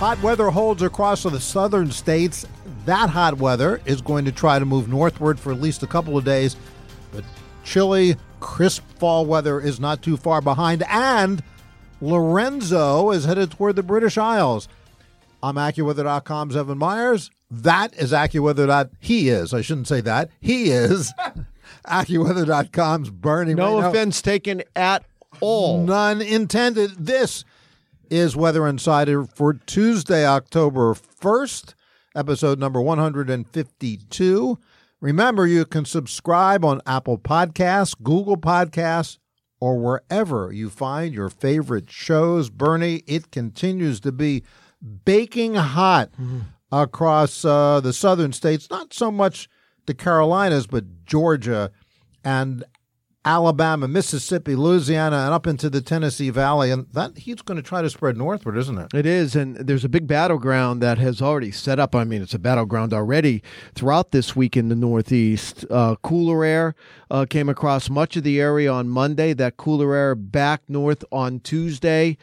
Hot weather holds across the southern states. That hot weather is going to try to move northward for at least a couple of days. But chilly, crisp fall weather is not too far behind. And Lorenzo is headed toward the British Isles. I'm AccuWeather.com's Evan Myers. That is AccuWeather. He is. I shouldn't say that. He is AccuWeather.com's Bernie. No Rayno. offense taken at all. None intended. This is Weather Insider for Tuesday, October 1st, episode number 152. Remember, you can subscribe on Apple Podcasts, Google Podcasts, or wherever you find your favorite shows. Bernie, it continues to be baking hot across uh, the southern states, not so much the Carolinas, but Georgia and Alabama, Mississippi, Louisiana, and up into the Tennessee Valley. And that heat's going to try to spread northward, isn't it? It is, and there's a big battleground that has already set up. I mean, it's a battleground already throughout this week in the Northeast. Uh, cooler air uh, came across much of the area on Monday. That cooler air back north on Tuesday.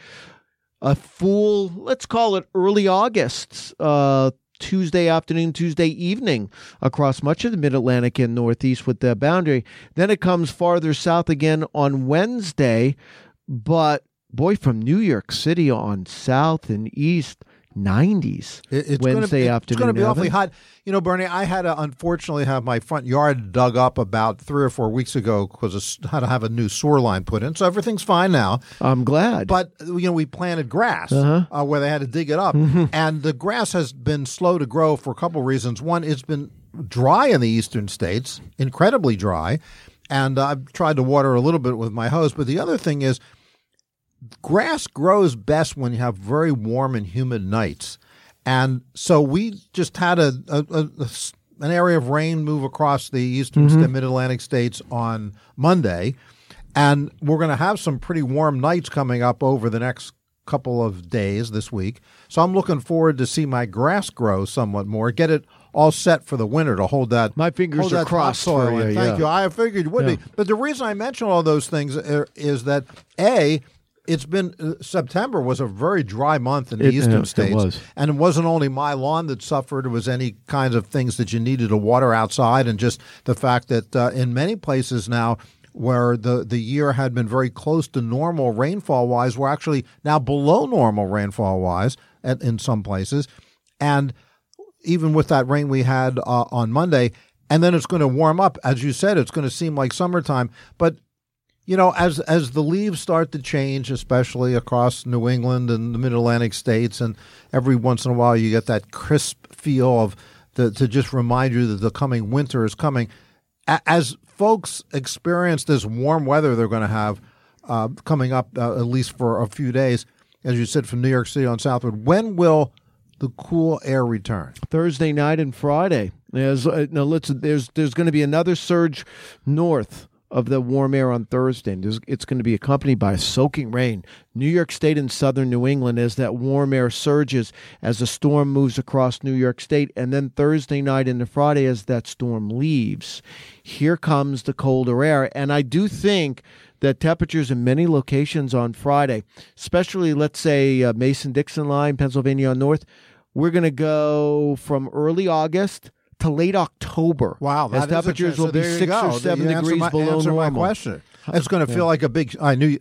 A full, let's call it early August. Uh, Tuesday afternoon, Tuesday evening across much of the mid Atlantic and Northeast with the boundary. Then it comes farther south again on Wednesday, but boy, from New York City on south and east, 90s It- it's Wednesday gonna, afternoon. It's going to be awfully hot. You know, Bernie, I had to unfortunately have my front yard dug up about three or four weeks ago because I had to have a new sewer line put in. So everything's fine now. I'm glad. But you know, we planted grass Uh-huh. uh, where they had to dig it up, Mm-hmm. and the grass has been slow to grow for a couple reasons. One, it's been dry in the eastern states, incredibly dry, and I've tried to water a little bit with my hose. But the other thing is, grass grows best when you have very warm and humid nights, and so we just had a, a, a- a an area of rain move across the eastern mm-hmm. sta- mid Atlantic states on Monday. And we're going to have some pretty warm nights coming up over the next couple of days this week. So I'm looking forward to see my grass grow somewhat more, get it all set for the winter to hold that. My fingers hold are that crossed for you, Thank yeah. you. I figured you would be. But the reason I mention all those things uh, is that a it's been uh, September was a very dry month in the It- eastern yeah, it states, was. and it wasn't only my lawn that suffered; it was any kinds of things that you needed to water outside, and just the fact that uh, in many places now where the, the year had been very close to normal rainfall wise, we're actually now below normal rainfall wise at, in some places, and even with that rain we had uh, on Monday, and then it's going to warm up, as you said, it's going to seem like summertime, but you know, as as the leaves start to change, especially across New England and the Mid Atlantic states, and every once in a while you get that crisp feel of the, to just remind you that the coming winter is coming. As folks experience this warm weather they're going to have uh, coming up, uh, at least for a few days, as you said, from New York City on southward, when will the cool air return? Thursday night and Friday. There's uh, no, let's, there's there's going to be another surge north of the warm air on Thursday. And it's going to be accompanied by soaking rain. New York State and southern New England as that warm air surges as the storm moves across New York State. And then Thursday night into Friday as that storm leaves. Here comes the colder air. And I do think that temperatures in many locations on Friday, especially let's say uh, Mason Dixon line, Pennsylvania on north, we're going to go from early August to late October. Wow, as temperatures will So be six go. or seven degrees my, below normal. my question. It's going to feel like a big. I knew. You,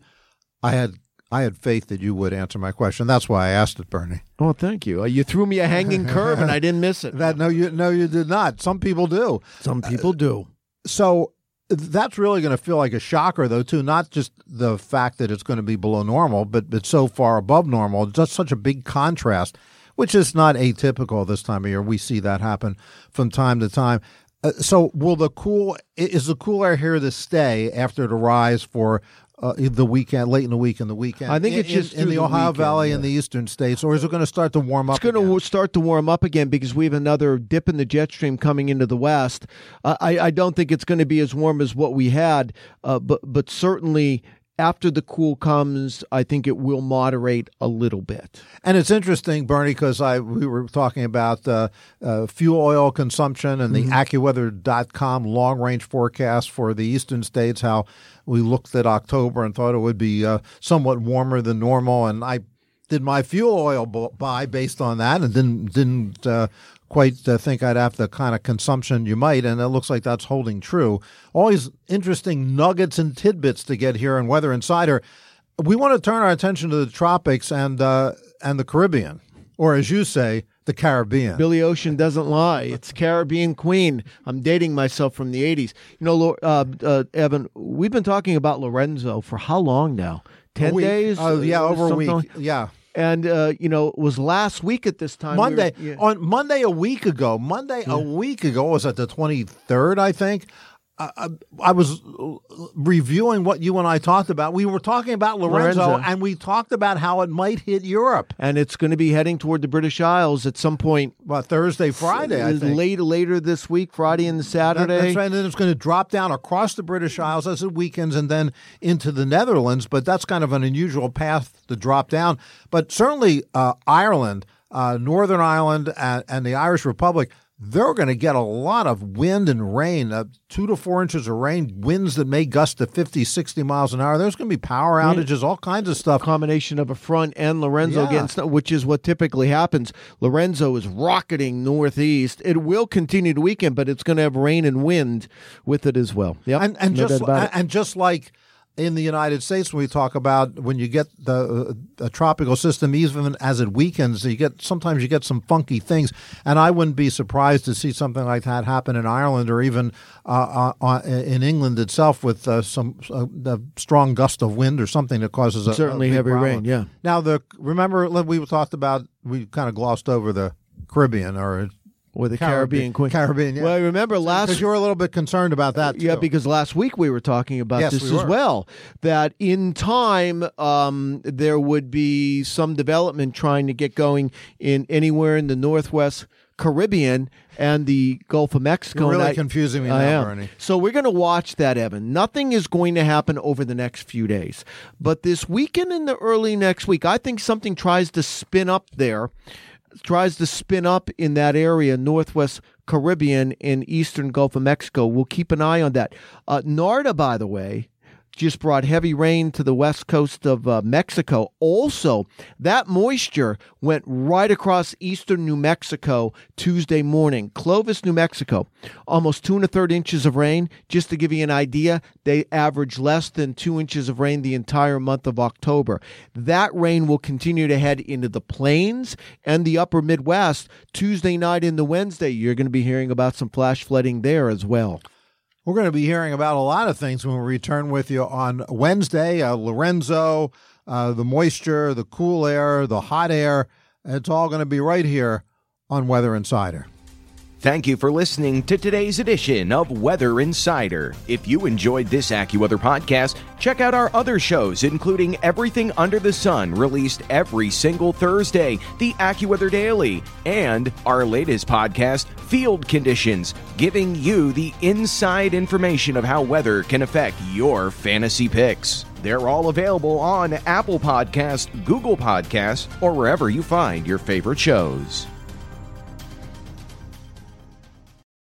I had. I had faith that you would answer my question. That's why I asked it, Bernie. Oh, thank you. Uh, you threw me a hanging curve and I didn't miss it. That no, you no, you did not. Some people do. Some people do. So that's really going to feel like a shocker, though, too. Not just the fact that it's going to be below normal, but it's so far above normal. It's just such a big contrast, which is not atypical this time of year. We see that happen from time to time. Uh, so, will the cool is the cool air here to stay after it arrives for uh, the weekend, late in the week, in the weekend. I think in, it's just in, in the the Ohio weekend, Valley yeah. and the eastern states, or is it going to start to warm up? It's going to start to warm up again because we have another dip in the jet stream coming into the west. Uh, I, I don't think it's going to be as warm as what we had, uh, but but certainly after the cool comes, I think it will moderate a little bit. And it's interesting, Bernie, because I we were talking about uh, uh, fuel oil consumption and the AccuWeather.com long range forecast for the eastern states. How we looked at October and thought it would be uh, somewhat warmer than normal, and I did my fuel oil buy based on that, and didn't didn't uh, quite uh, think I'd have the kind of consumption you might, and it looks like that's holding true. Always interesting nuggets and tidbits to get here in Weather Insider. We want to turn our attention to the tropics and uh, and the Caribbean, or as you say, the Caribbean. Billy Ocean doesn't lie. It's Caribbean Queen. I'm dating myself from the 80s. You know, uh, uh, Evan, we've been talking about Lorenzo for how long now? 10 A days? Oh, yeah, Uh, over a week. like- yeah. And, uh, you know, it was last week at this time. we were- Monday yeah. on Monday a week ago. Monday a week ago was it the twenty third? I think. I, I, was reviewing what you and I talked about. We were talking about Lorenzo, Lorenzo. and we talked about how it might hit Europe. and it's going to be heading toward the British Isles at some point Well, Thursday, Friday, I think. later later this week, Friday and Saturday. that's right. And then it's going to drop down across the British Isles as it weekends and then into the Netherlands. But that's kind of an unusual path to drop down. But certainly uh, Ireland, uh, Northern Ireland, and, and the Irish Republic, they're going to get a lot of wind and rain, uh, two to four inches of rain, winds that may gust to 50, 60 miles an hour. There's going to be power outages, all kinds of stuff. combination of a front and Lorenzo Yeah. getting snow, which is what typically happens. Lorenzo is rocketing northeast. It will continue to weaken, but it's going to have rain and wind with it as well. Yep. and and no just and just like in the United States, when we talk about when you get the uh, a tropical system, even as it weakens, you get sometimes you get some funky things, and I wouldn't be surprised to see something like that happen in Ireland or even uh, uh, uh, in England itself with uh, some uh, the strong gust of wind or something that causes a, Certainly a heavy problem. rain, yeah. Now the remember we talked about we kind of glossed over the Caribbean or or the Caribbean, Queen. Caribbean. Yeah. Well, I remember last because you were a little bit concerned about that. Yeah, too. because last week we were talking about Yes, this we as well. That in time um, there would be some development trying to get going in anywhere in the Northwest Caribbean and the Gulf of Mexico. You're really I- confusing me I now, am. Bernie. So we're going to watch that, Evan. Nothing is going to happen over the next few days, but this weekend and the early next week, I think something tries to spin up there tries to spin up in that area, Northwest Caribbean and Eastern Gulf of Mexico. We'll keep an eye on that. Uh, NARDA, by the way, just brought heavy rain to the west coast of uh, Mexico. Also, that moisture went right across eastern New Mexico Tuesday morning. Clovis, New Mexico, almost two and a third inches of rain. Just to give you an idea, they averaged less than two inches of rain the entire month of October. That rain will continue to head into the plains and the upper Midwest. Tuesday night into Wednesday, you're going to be hearing about some flash flooding there as well. We're going to be hearing about a lot of things when we return with you on Wednesday. Uh, Lorenzo, uh, the moisture, the cool air, the hot air. It's all going to be right here on Weather Insider. Thank you for listening to today's edition of Weather Insider. If you enjoyed this AccuWeather podcast, check out our other shows, including Everything Under the Sun, released every single Thursday, the AccuWeather Daily, and our latest podcast, Field Conditions, giving you the inside information of how weather can affect your fantasy picks. They're all available on Apple Podcast, Google Podcast, or wherever you find your favorite shows.